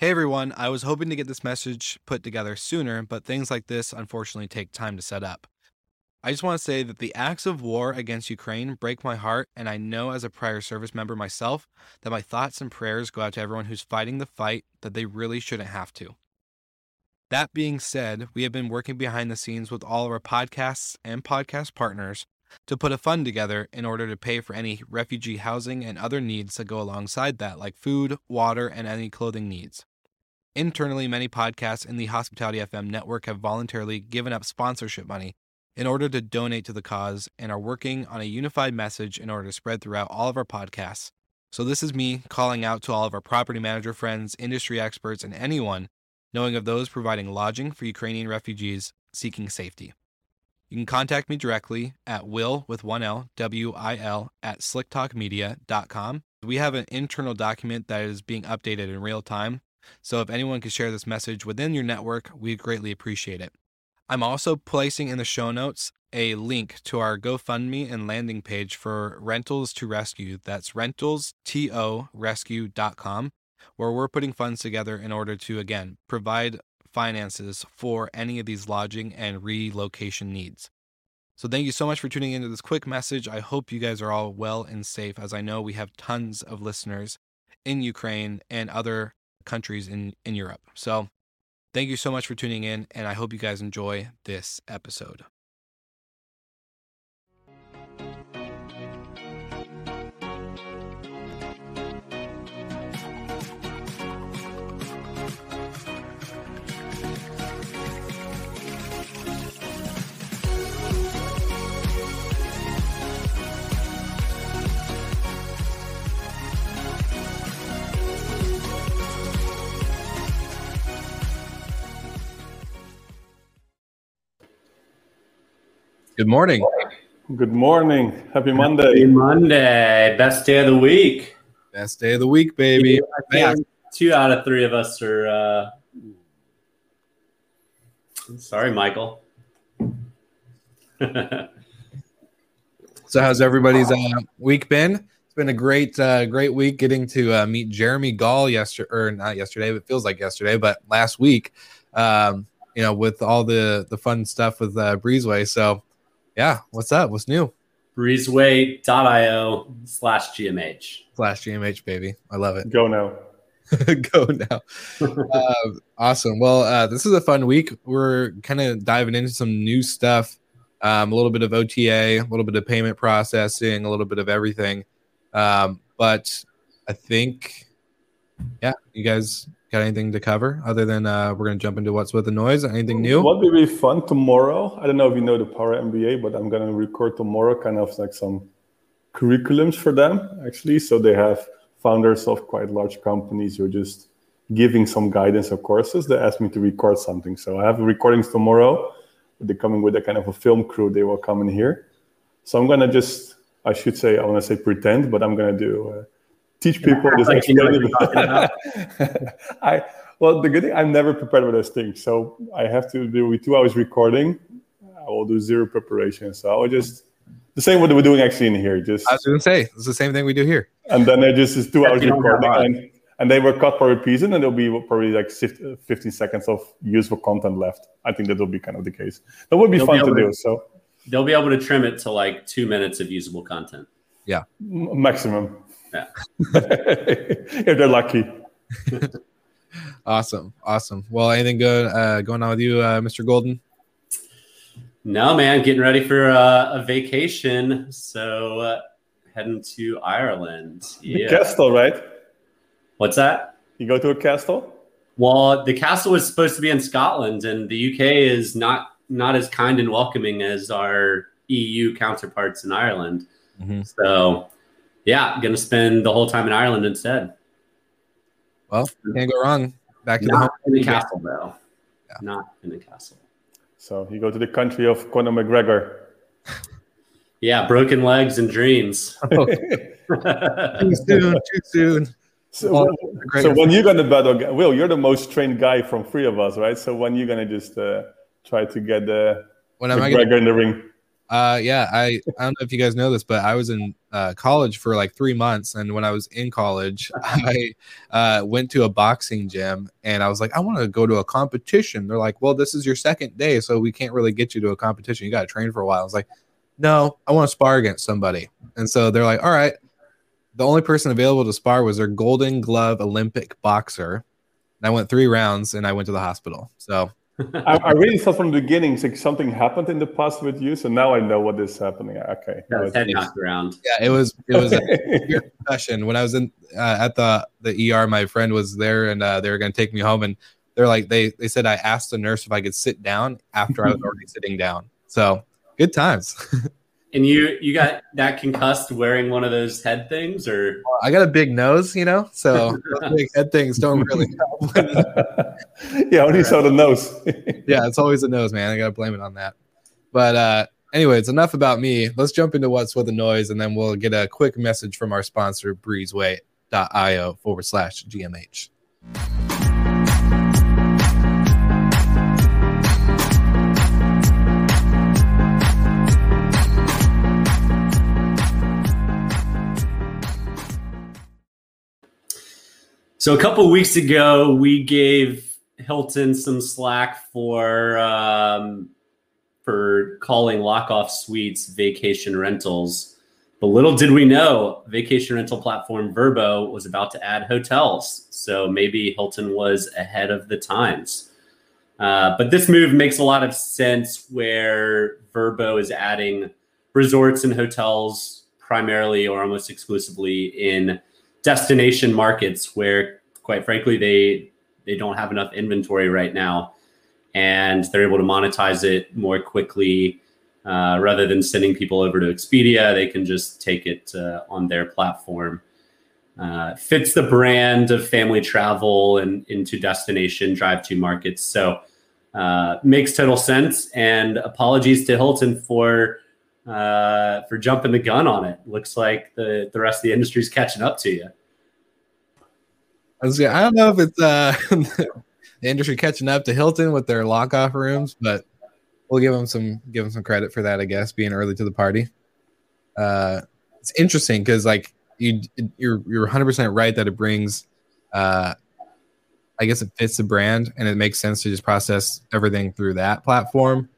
Hey everyone, I was hoping to get this message put together sooner, but things like this unfortunately take time to set up. I just want to say that the acts of war against Ukraine break my heart, and I know as a prior service member myself that my thoughts and prayers go out to everyone who's fighting the fight that they really shouldn't have to. That being said, we have been working behind the scenes with all of our podcasts and podcast partners to put a fund together in order to pay for any refugee housing and other needs that go alongside that, like food, water, and any clothing needs. Internally, many podcasts in the Hospitality FM network have voluntarily given up sponsorship money in order to donate to the cause and are working on a unified message in order to spread throughout all of our podcasts. So, this is me calling out to all of our property manager friends, industry experts, and anyone knowing of those providing lodging for Ukrainian refugees seeking safety. You can contact me directly at will with one L, W I L, at slicktalkmedia.com. We have an internal document that is being updated in real time so if anyone could share this message within your network, we greatly appreciate it. I'm also placing in the show notes a link to our GoFundMe and landing page for Rentals to Rescue. That's rentalstorescue.com, where we're putting funds together in order to, again, provide finances for any of these lodging and relocation needs. So, thank you so much for tuning into this quick message. I hope you guys are all well and safe, as I know we have tons of listeners in Ukraine and other countries in, in Europe. So thank you so much for tuning in, and I hope you guys enjoy this episode. Good morning. Good morning. Happy Monday. Happy Monday. Best day of the week. Best day of the week, baby. Yeah, two out of three of us are. Uh... Sorry, Michael. so, how's everybody's uh, week been? It's been a great, uh, great week getting to uh, meet Jeremy Gall yesterday, or not yesterday, but it feels like yesterday, but last week. Um, you know, with all the the fun stuff with uh, Breezeway. So yeah, what's up? What's new? Breezeway.io slash GMH. Slash GMH, baby. I love it. Go now. Go now. uh, awesome. Well, uh, this is a fun week. We're kind of diving into some new stuff, um, a little bit of OTA, a little bit of payment processing, a little bit of everything. Um, but I think, yeah, you guys Got anything to cover other than uh, we're going to jump into what's with the noise? Anything new? What will be fun tomorrow? I don't know if you know the Power MBA, but I'm going to record tomorrow kind of like some curriculums for them actually. So they have founders of quite large companies who are just giving some guidance or courses. They asked me to record something. So I have recordings tomorrow. They're coming with a kind of a film crew. They will come in here. So I'm going to just, I should say, I want to say pretend, but I'm going to do. Uh, teach people this like you know I well the good thing I'm never prepared with those things. So I have to do with two hours recording. I will do zero preparation. So I will just the same what we're doing actually in here. Just I was gonna say it's the same thing we do here. And then I just is two hours recording and, and they were cut per reason, and there'll be probably like 15 seconds of useful content left. I think that will be kind of the case. That would be They'll fun be to able do. to- So They'll be able to trim it to like two minutes of usable content. m- maximum, Yeah. if they're lucky. Awesome, awesome. Well, anything good uh, going on with you, uh, Mr. Golden? No, man, getting ready for uh, a vacation. So uh, heading to Ireland. The Yeah. castle, right? What's that? You go to a castle. Well, the castle was supposed to be in Scotland, and the UK is not not as kind and welcoming as our EU counterparts in Ireland. Mhm. So, yeah, going to spend the whole time in Ireland instead. Well, can't go wrong. Back to the home. In the castle, though. Not in the castle. So you go to the country of Conor McGregor. Yeah, broken legs and dreams. Too soon, too soon. So, Well, so when you're gonna battle, Will, you're the most trained guy from three of us, right? So when you're gonna just uh, try to get the When am I gonna McGregor in the ring? Uh, yeah, I I don't know if you guys know this, but I was in uh, college for like three months, and when I was in college, I uh, went to a boxing gym, and I was like, I want to go to a competition. They're like, Well, this is your second day, so we can't really get you to a competition. You got to train for a while. I was like, No, I want to spar against somebody, and so they're like, All right. The only person available to spar was their Golden Glove Olympic boxer. And I went three rounds, and I went to the hospital. So I, I really thought from the beginning like something happened in the past with you, so now I know what is happening. Okay. Got his head knocked around. yeah, it was it was. A, weird discussion when I was in uh, at the the ER. My friend was there, and uh, they were going to take me home. And they're like, they they said I asked the nurse if I could sit down after I was already sitting down. So good times. And you you got that concussed wearing one of those head things, or I got a big nose, you know, so those big head things don't really help. yeah, only saw the nose. yeah, it's always the nose, man. I gotta blame it on that. But uh anyways, enough about me. Let's jump into what's with the noise, and then we'll get a quick message from our sponsor, breezeway.io forward slash GMH. So a couple weeks ago, we gave Hilton some slack for um, for calling Lockoff Suites vacation rentals. But little did we know, vacation rental platform Vrbo was about to add hotels. So maybe Hilton was ahead of the times. Uh, but this move makes a lot of sense where Vrbo is adding resorts and hotels primarily or almost exclusively in destination markets where quite frankly they they don't have enough inventory right now and they're able to monetize it more quickly uh, rather than sending people over to expedia. They can just take it uh, on their platform. Uh, fits the brand of family travel and into destination drive to markets. So uh, makes total sense and apologies to hilton for uh, for jumping the gun on it. Looks like the the rest of the industry is catching up to you I, was, I don't know if it's uh, the industry catching up to Hilton with their lock off rooms, but we'll give them some give them some credit for that, I guess, being early to the party. Uh, it's interesting because like you you're you're 100 percent right that it brings, uh, I guess it fits the brand and it makes sense to just process everything through that platform.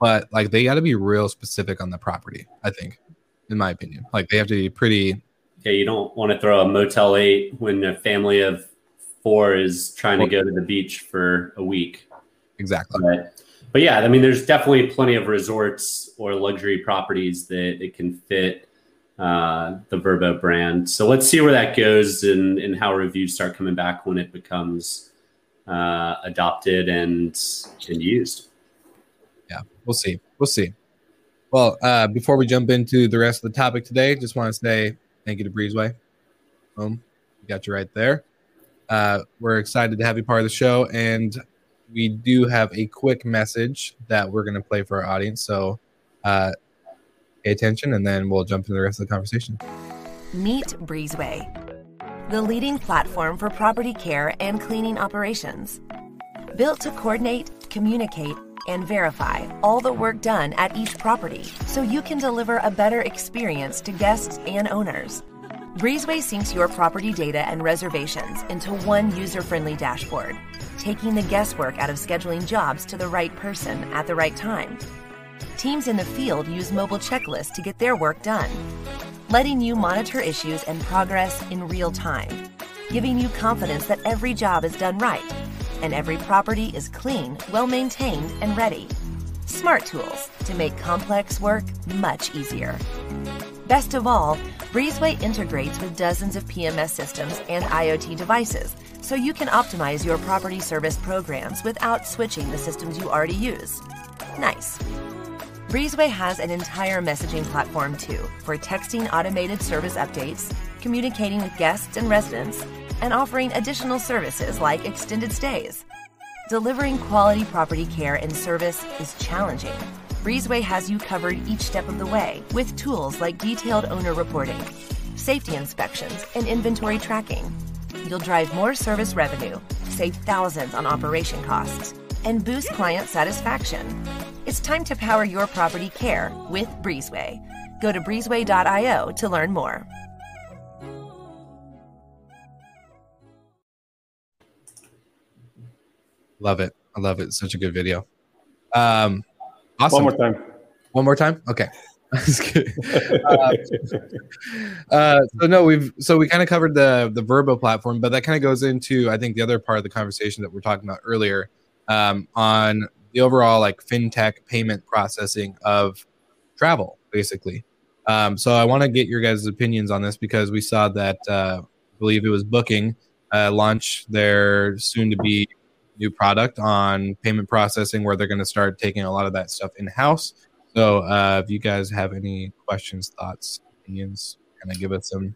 But like they got to be real specific on the property, I think, in my opinion. Like they have to be pretty yeah, you don't want to throw a Motel 8 when a family of four is trying to go to the beach for a week. exactly. But, but yeah, I mean, there's definitely plenty of resorts or luxury properties that, that can fit uh, the Vrbo brand. So let's see where that goes and, and how reviews start coming back when it becomes uh, adopted and, and used. yeah, we'll see. We'll see. Well, uh, before we jump into the rest of the topic today, just want to say thank you to Breezeway. Boom, we got you right there. Uh, we're excited to have you part of the show, and we do have a quick message that we're going to play for our audience. So, uh, pay attention, and then we'll jump into the rest of the conversation. Meet Breezeway, the leading platform for property care and cleaning operations. Built to coordinate, communicate, and verify all the work done at each property so you can deliver a better experience to guests and owners. Breezeway syncs your property data and reservations into one user friendly dashboard, taking the guesswork out of scheduling jobs to the right person at the right time. Teams in the field use mobile checklists to get their work done, letting you monitor issues and progress in real time, giving you confidence that every job is done right and every property is clean, well maintained, and ready. Smart tools to make complex work much easier. Best of all, Breezeway integrates with dozens of PMS systems and IoT devices, so you can optimize your property service programs without switching the systems you already use. Nice. Breezeway has an entire messaging platform too for texting automated service updates, communicating with guests and residents, and offering additional services like extended stays. Delivering quality property care and service is challenging. Breezeway has you covered each step of the way with tools like detailed owner reporting, safety inspections, and inventory tracking. You'll drive more service revenue, save thousands on operation costs, and boost client satisfaction. It's time to power your property care with Breezeway. Go to breezeway.io to learn more. Love it. I love it. Such a good video. Um, awesome. One more time. One more time. Okay. uh, uh, so no, we've so we kind of covered the the Vrbo platform, but that kind of goes into I think the other part of the conversation that we're talking about earlier um, on the overall like fintech payment processing of travel, basically. Um, so I want to get your guys' opinions on this because we saw that uh, I believe it was Booking uh, launch their soon to be new product on payment processing where they're going to start taking a lot of that stuff in house. So, uh, if you guys have any questions, thoughts, opinions, kind of give us some.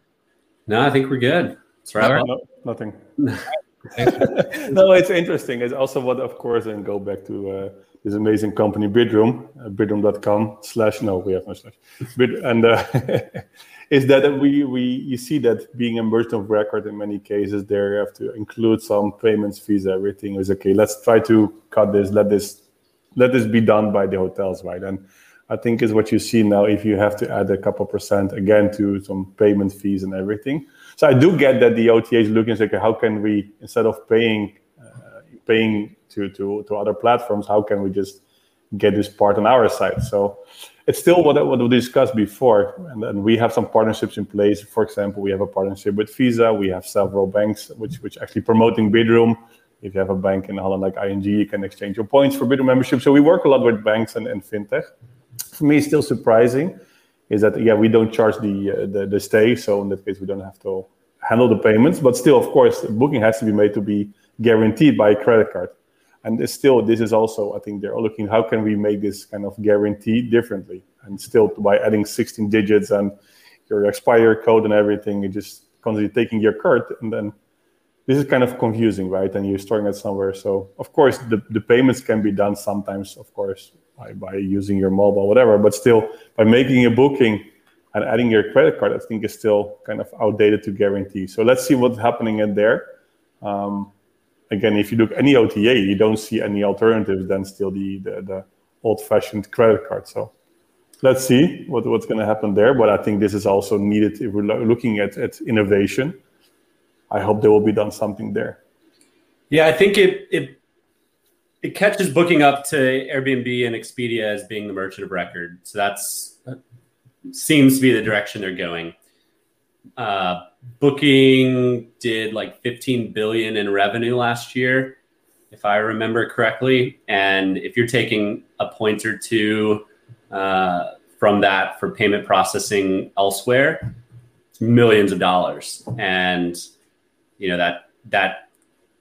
No, I think we're good. Let's wrap up. No, nothing. no, it's interesting. It's also what, of course, and go back to uh, this amazing company, Bidroom, uh, bidroom.com slash, no, we have no slash. Bid, and uh, is that we, we you see that being a merchant of record in many cases, there you have to include some payments fees, everything is okay. Let's try to cut this, let this let this be done by the hotels, right? And I think is what you see now if you have to add a couple percent again to some payment fees and everything. So I do get that the OTA is looking like how can we instead of paying uh, paying to, to to other platforms, how can we just get this part on our side? So it's still what, what we discussed before, and then we have some partnerships in place. For example, we have a partnership with Visa. We have several banks which which actually promoting Bidroom. If you have a bank in Holland like ING, you can exchange your points for Bidroom membership. So we work a lot with banks and, and fintech for me still surprising is that yeah we don't charge the, uh, the the stay so in that case we don't have to handle the payments but still of course booking has to be made to be guaranteed by a credit card and still this is also i think they're looking how can we make this kind of guarantee differently and still by adding 16 digits and your expire code and everything you're just constantly taking your card and then this is kind of confusing right and you're storing it somewhere so of course the, the payments can be done sometimes of course by, by using your mobile, whatever. But still, by making a booking and adding your credit card, I think is still kind of outdated to guarantee. So let's see what's happening in there. Um, again, if you look any OTA, you don't see any alternatives than still the the, the old-fashioned credit card. So let's see what, what's going to happen there. But I think this is also needed if we're looking at, at innovation. I hope there will be done something there. Yeah, I think it it it catches booking up to Airbnb and Expedia as being the merchant of record. So that's seems to be the direction they're going. Uh, booking did like 15 billion in revenue last year, if I remember correctly. And if you're taking a point or two uh, from that for payment processing elsewhere, it's millions of dollars. And you know that that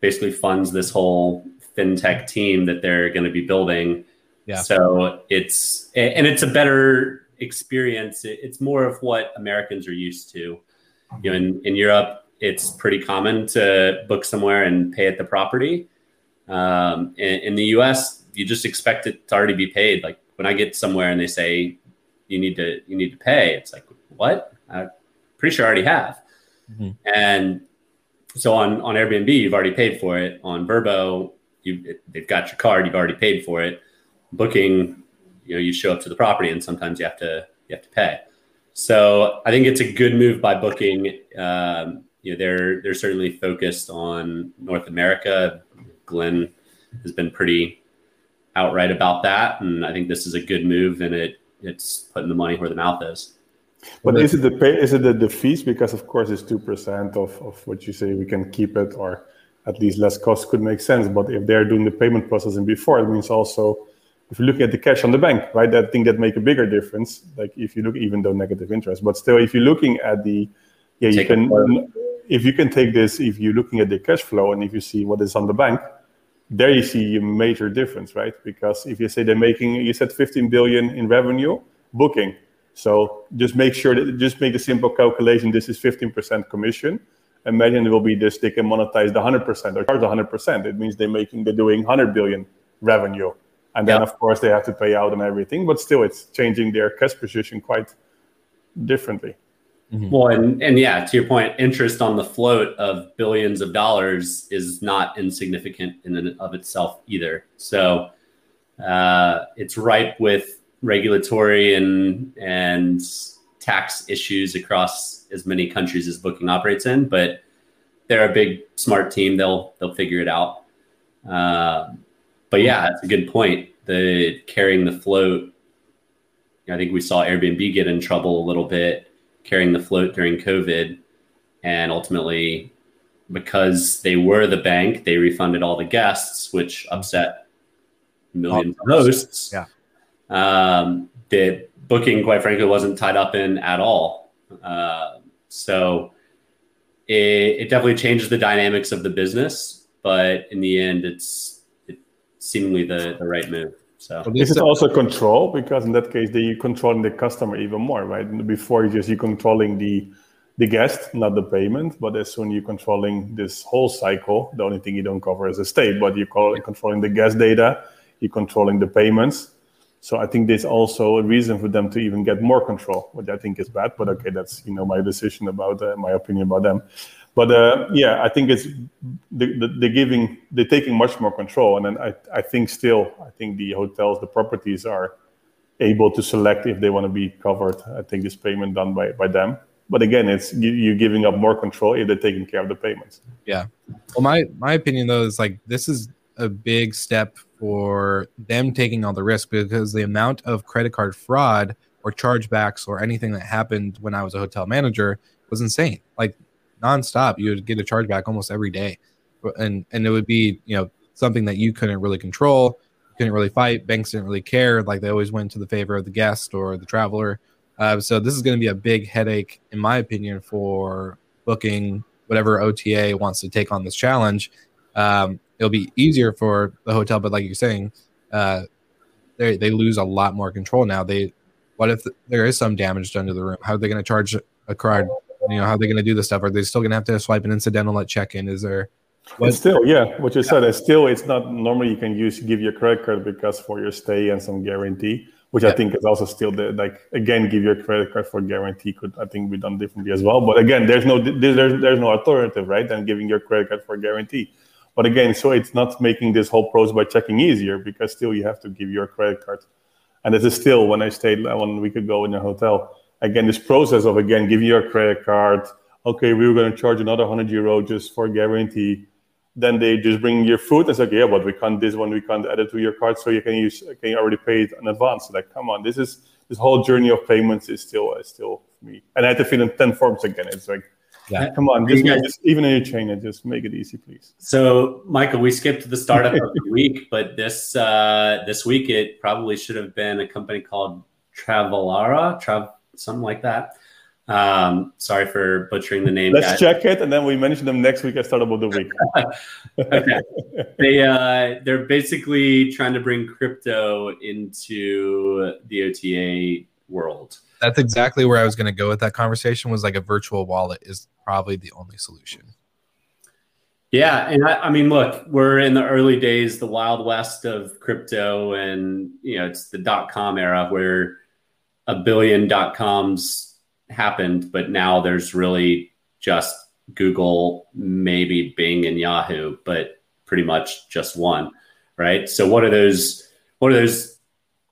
basically funds this whole fintech team that they're going to be building. Yeah. So it's and it's a better experience. It's more of what Americans are used to. You know, in, in Europe, it's pretty common to book somewhere and pay at the property. Um, in, in the U.S., you just expect it to already be paid. Like when I get somewhere and they say you need to you need to pay, it's like what? I'm pretty sure I already have. Mm-hmm. And so on on Airbnb, you've already paid for it. On Vrbo, you they've got your card, you've already paid for it. Booking, you know, you show up to the property, and sometimes you have to you have to pay. So I think it's a good move by Booking. Um, you know, they're they're certainly focused on North America. Glenn has been pretty outright about that, and I think this is a good move, and it it's putting the money where the mouth is. But is it the pay, is it the, the fees? Because of course it's two percent of, of what you say we can keep it or at least less cost could make sense. But if they're doing the payment processing before, it means also if you look at the cash on the bank, right? I think that make a bigger difference. Like if you look, even though negative interest, but still, if you're looking at the, yeah, you can, if you can take this, if you're looking at the cash flow and if you see what is on the bank, there you see a major difference, right? Because if you say they're making, you said 15 billion in revenue, booking. So just make sure that just make the simple calculation. This is 15% commission. Imagine it will be this, they can monetize the 100% or charge 100%. It means they're making, they're doing 100 billion revenue. And then, yep. of course, they have to pay out and everything, but still, it's changing their cash position quite differently. Mm-hmm. Well, and, and yeah, to your point, interest on the float of billions of dollars is not insignificant in and of itself either. So uh, it's ripe with regulatory and and tax issues across as many countries as Booking operates in, but they're a big smart team. They'll they'll figure it out. Uh, but yeah, that's a good point. The carrying the float. I think we saw Airbnb get in trouble a little bit carrying the float during COVID. And ultimately, because they were the bank, they refunded all the guests, which upset millions of hosts. Yeah. Um, the booking, quite frankly, wasn't tied up in at all. Uh, so it, it, definitely changes the dynamics of the business, but in the end, it's seemingly the, the right move. So this is also control because in that case, they are controlling the customer even more, right? Before you just you're controlling the the guest, not the payment. But as soon you're controlling this whole cycle, the only thing you don't cover is a state, but you're controlling the guest data, you're controlling the payments. So I think there's also a reason for them to even get more control, which I think is bad. But okay, that's you know my decision about uh, my opinion about them. But uh, yeah, I think it's they're giving they're taking much more control, and then I I think still I think the hotels the properties are able to select if they want to be covered. I think this payment done by by them. But again, it's you're giving up more control if they're taking care of the payments. Yeah. Well, my my opinion though is like this is a big step for them taking all the risk because the amount of credit card fraud or chargebacks or anything that happened when I was a hotel manager was insane. Like nonstop. You would get a chargeback almost every day, and and it would be you know something that you couldn't really control, couldn't really fight. Banks didn't really care. Like they always went to the favor of the guest or the traveler. Uh, so this is going to be a big headache, in my opinion, for booking whatever OTA wants to take on this challenge. Um, it'll be easier for the hotel, but like you're saying, uh, they they lose a lot more control now. They what if there is some damage done to the room? How are they going to charge a card you know, how they're they going to do this stuff? Are they still going to have to swipe an incidental at check-in? Is there? What? Still, yeah, what you said. It's still, it's not normally you can use give your credit card because for your stay and some guarantee, which yeah. I think is also still the like again give your credit card for guarantee could I think be done differently as well. But again, there's no there's there's no alternative, right? Than giving your credit card for guarantee. But again, so it's not making this whole process by checking easier because still you have to give your credit card. And this is still when I stayed one week ago in a hotel again, this process of again giving your credit card, okay, we were going to charge another 100 euro just for guarantee. Then they just bring your food and say, okay, yeah, but we can't this one, we can't add it to your card, so you can use, can you already pay it in advance? Like, come on, this is this whole journey of payments is still is still me, and I had to fill in 10 forms again. It's like, yeah. come on, just, guys, just even in your chain, and just make it easy, please. So, Michael, we skipped the startup of the week, but this uh, this week it probably should have been a company called Travelara. Trav something like that. Um, sorry for butchering the name. Let's guys. check it, and then we mention them next week at start of the week. okay. They uh, they're basically trying to bring crypto into the OTA world. That's exactly where I was going to go with that conversation. Was like a virtual wallet is probably the only solution. Yeah, and I, I, mean, look, we're in the early days, the wild west of crypto, and you know, it's the dot com era where a billion dot coms happened, but now there's really just Google, maybe Bing and Yahoo, but pretty much just one, right? So what are those? What are those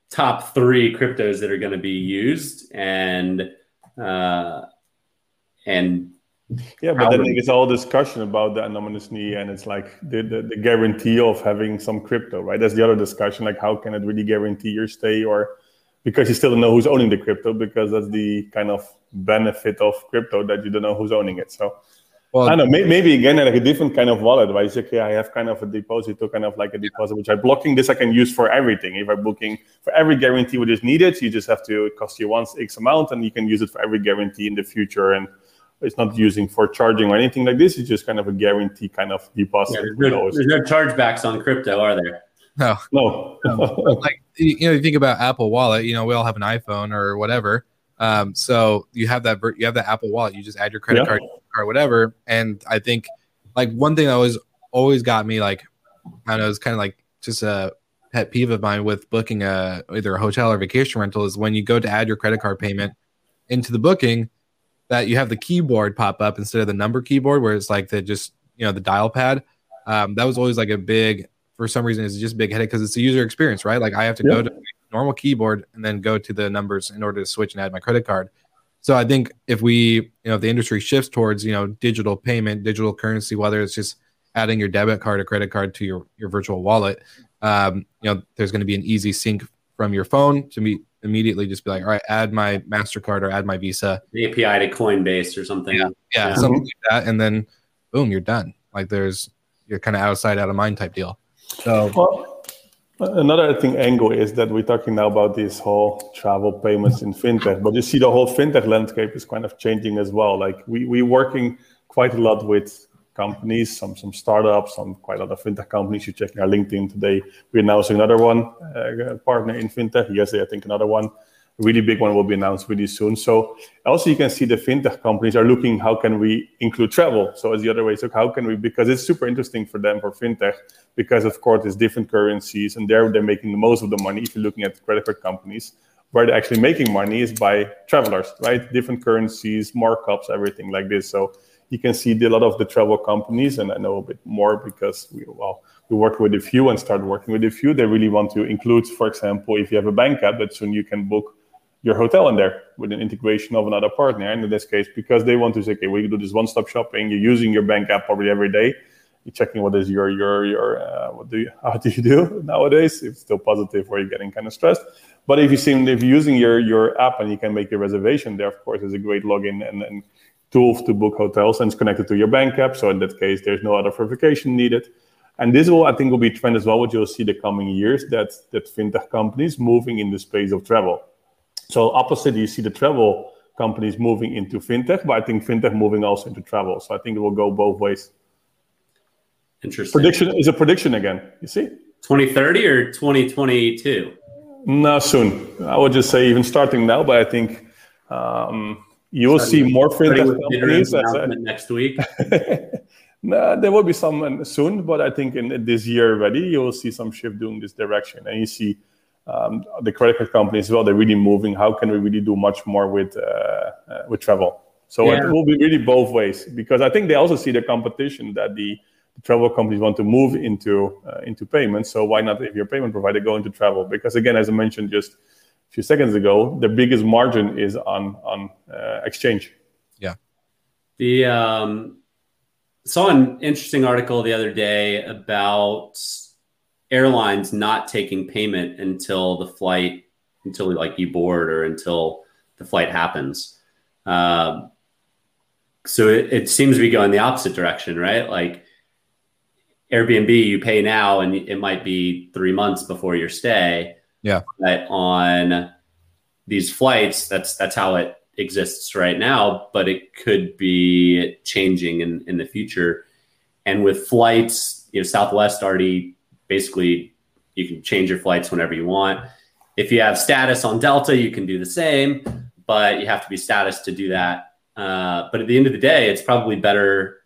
top three cryptos that are going to be used? And uh, and yeah, but then it's all discussion about the anonymously, and it's like the, the, the guarantee of having some crypto, right? That's the other discussion. Like, how can it really guarantee your stay, or because you still don't know who's owning the crypto, because that's the kind of benefit of crypto that you don't know who's owning it. So, well, I don't know. Maybe again, like a different kind of wallet, right? It's okay. I have kind of a deposit, to kind of like a deposit, which I'm blocking. This I can use for everything. If I'm booking for every guarantee which is needed, you just have to cost you once X amount, and you can use it for every guarantee in the future and it's not using for charging or anything like this. It's just kind of a guarantee kind of deposit. Yeah, there's, no, there's no chargebacks on crypto, are there? No, no. Um, like you know, you think about Apple Wallet. You know, we all have an iPhone or whatever. Um, so you have that you have that Apple Wallet. You just add your credit yeah. card or whatever. And I think like one thing that always always got me like I don't know, it's kind of like just a pet peeve of mine with booking a either a hotel or vacation rental is when you go to add your credit card payment into the booking that you have the keyboard pop up instead of the number keyboard where it's like the just you know the dial pad um, that was always like a big for some reason is just a big headache because it's a user experience right like i have to yeah. go to normal keyboard and then go to the numbers in order to switch and add my credit card so i think if we you know if the industry shifts towards you know digital payment digital currency whether it's just adding your debit card or credit card to your your virtual wallet um, you know there's going to be an easy sync from your phone to meet immediately just be like, all right, add my MasterCard or add my Visa. The API to Coinbase or something. Yeah, yeah, yeah. something like that. And then boom, you're done. Like there's, you're kind of outside, out of mind type deal. So, well, another thing angle is that we're talking now about this whole travel payments in fintech, but you see the whole fintech landscape is kind of changing as well. Like we, we're working quite a lot with companies, some some startups, some quite a lot of fintech companies. You check our LinkedIn today. We announced another one uh, partner in fintech. Yesterday, I think another one. Really big one will be announced really soon. So also you can see the fintech companies are looking how can we include travel. So as the other way, so how can we because it's super interesting for them for fintech because of course it's different currencies and there they're making the most of the money. If you're looking at credit card companies, where they're actually making money is by travelers, right? Different currencies, markups, everything like this. So you can see a lot of the travel companies, and I know a bit more because we well we work with a few and start working with a few. They really want to include, for example, if you have a bank app, that soon you can book your hotel in there with an integration of another partner. And in this case, because they want to say, okay, we do this one-stop shopping. You're using your bank app probably every day. You're checking what is your your your uh, what do you how do you do nowadays? If it's still positive, or you're getting kind of stressed. But if you see if you're using your your app and you can make your reservation there, of course, is a great login and, and tools to book hotels and it's connected to your bank app. So in that case, there's no other verification needed. And this will, I think, will be a trend as well, which you'll see the coming years that that fintech companies moving in the space of travel. So opposite, you see the travel companies moving into fintech, but I think fintech moving also into travel. So I think it will go both ways. Interesting. Prediction is a prediction again. You see, 2030 or 2022? No, soon. I would just say even starting now, but I think um, you will see more fintech companies next week. no, there will be some soon, but I think in this year already, you will see some shift doing this direction, and you see um, the credit card companies as well. They're really moving. How can we really do much more with uh, uh, with travel? So yeah. it will be really both ways because I think they also see the competition that the, the travel companies want to move into uh, into payments. So why not, if you're a payment provider, go into travel? Because again, as I mentioned just a few seconds ago, the biggest margin is on on uh, exchange. Yeah. The um, saw an interesting article the other day about airlines not taking payment until the flight until like you board or until the flight happens. Um, so it, it seems to be going the opposite direction, right? Like Airbnb, you pay now, and it might be three months before your stay yeah. But on these flights, that's that's how it exists right now, but it could be changing in, in the future. And with flights, you know, Southwest already basically you can change your flights whenever you want. If you have status on Delta, you can do the same, but you have to be status to do that. Uh, but at the end of the day, it's probably better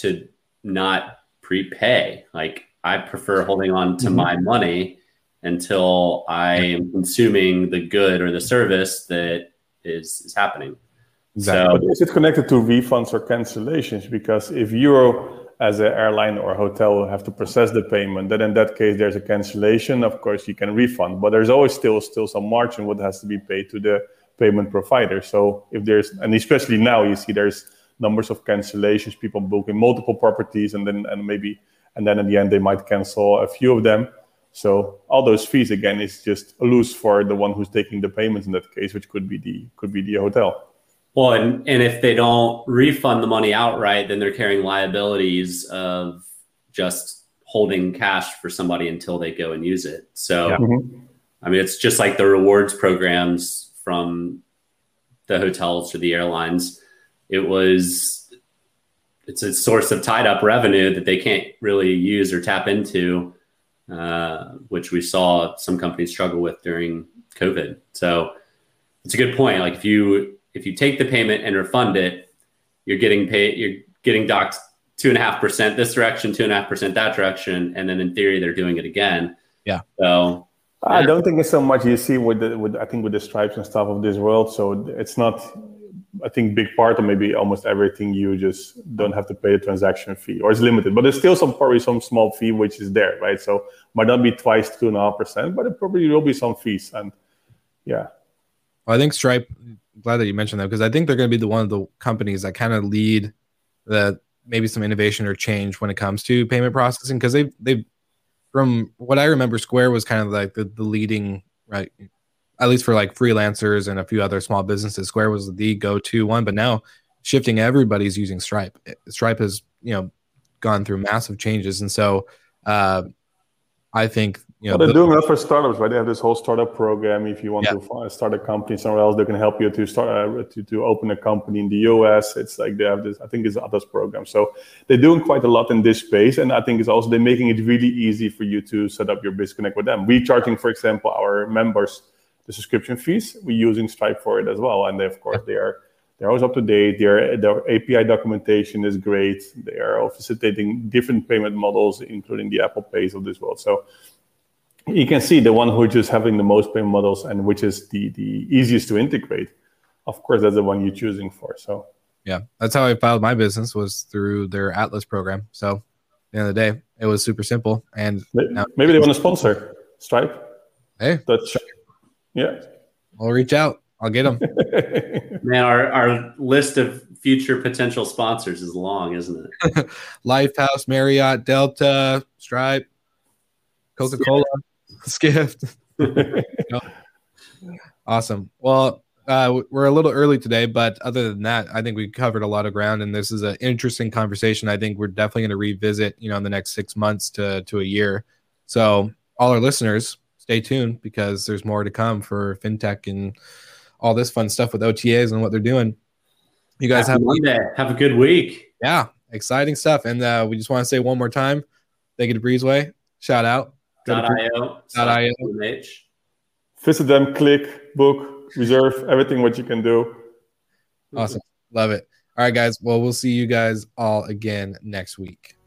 to not prepay. Like I prefer holding on to mm-hmm. my money until I am consuming the good or the service that is, is happening. Exactly. So, is it connected to refunds or cancellations? Because if you as an airline or hotel have to process the payment, then in that case there's a cancellation. Of course, you can refund, but there's always still still some margin what has to be paid to the payment provider. So if there's, and especially now, you see there's numbers of cancellations, people booking multiple properties, and then and maybe and then in the end they might cancel a few of them. So all those fees again is just a loose for the one who's taking the payments in that case, which could be the could be the hotel. Well, and, and if they don't refund the money outright, then they're carrying liabilities of just holding cash for somebody until they go and use it. So, yeah. mm-hmm. I mean, it's just like the rewards programs from the hotels to the airlines. It was, it's a source of tied up revenue that they can't really use or tap into, uh, which we saw some companies struggle with during COVID. So, it's a good point. Like if you if you take the payment and refund it, you're getting paid. You're getting docked two and a half percent this direction, two and a half percent that direction, and then in theory they're doing it again. Yeah. So I don't think it's so much you see with the with I think with the stripes and stuff of this world. So it's not. I think big part or maybe almost everything you just don't have to pay a transaction fee or it's limited, but there's still some probably some small fee which is there, right? So might not be twice two and a half percent, but it probably will be some fees and yeah. I think Stripe glad that you mentioned that because I think they're going to be the one of the companies that kind of lead the maybe some innovation or change when it comes to payment processing because they've they've from what I remember, Square was kind of like the, the leading right, at least for like freelancers and a few other small businesses. Square was the go-to one, but now shifting everybody's using Stripe. Stripe has you know gone through massive changes, and so uh, I think you know, well, they're the, doing that for startups, right? They have this whole startup program. If you want yeah. to start a company somewhere else, they can help you to start uh, to, to open a company in the US. It's like they have this. I think it's Atlas program. So they're doing quite a lot in this space, and I think it's also they're making it really easy for you to set up your business connect with them. We charging, for example, our members the subscription fees. We're using Stripe for it as well, and they, of course they are they're always up to date. Their their API documentation is great. They are facilitating different payment models, including the Apple Pays of this world. So you can see the one who just having the most payment models and which is the the easiest to integrate. Of course, that's the one you're choosing for. So yeah, that's how I filed my business was through their Atlas program. So at the end of the day, it was super simple. And maybe, now, maybe they want to sponsor Stripe. Hey, that's yeah. I'll reach out. I'll get them. Man, our, our list of future potential sponsors is long, isn't it? Lifehouse, Marriott, Delta, Stripe, Coca Cola. Skift. Awesome. Well, uh, we're a little early today, but other than that, I think we covered a lot of ground, and this is an interesting conversation. I think we're definitely going to revisit, you know, in the next six months to to a year. So, all our listeners, stay tuned because there's more to come for fintech and all this fun stuff with OTAs and what they're doing. You guys Happy have Monday. Have a good week. Yeah, exciting stuff. And uh, we just want to say one more time, thank you to Breezeway. Shout out. .io. .io. Visit them, click, book, reserve, everything what you can do. Awesome. Love it. All right, guys. Well, we'll see you guys all again next week.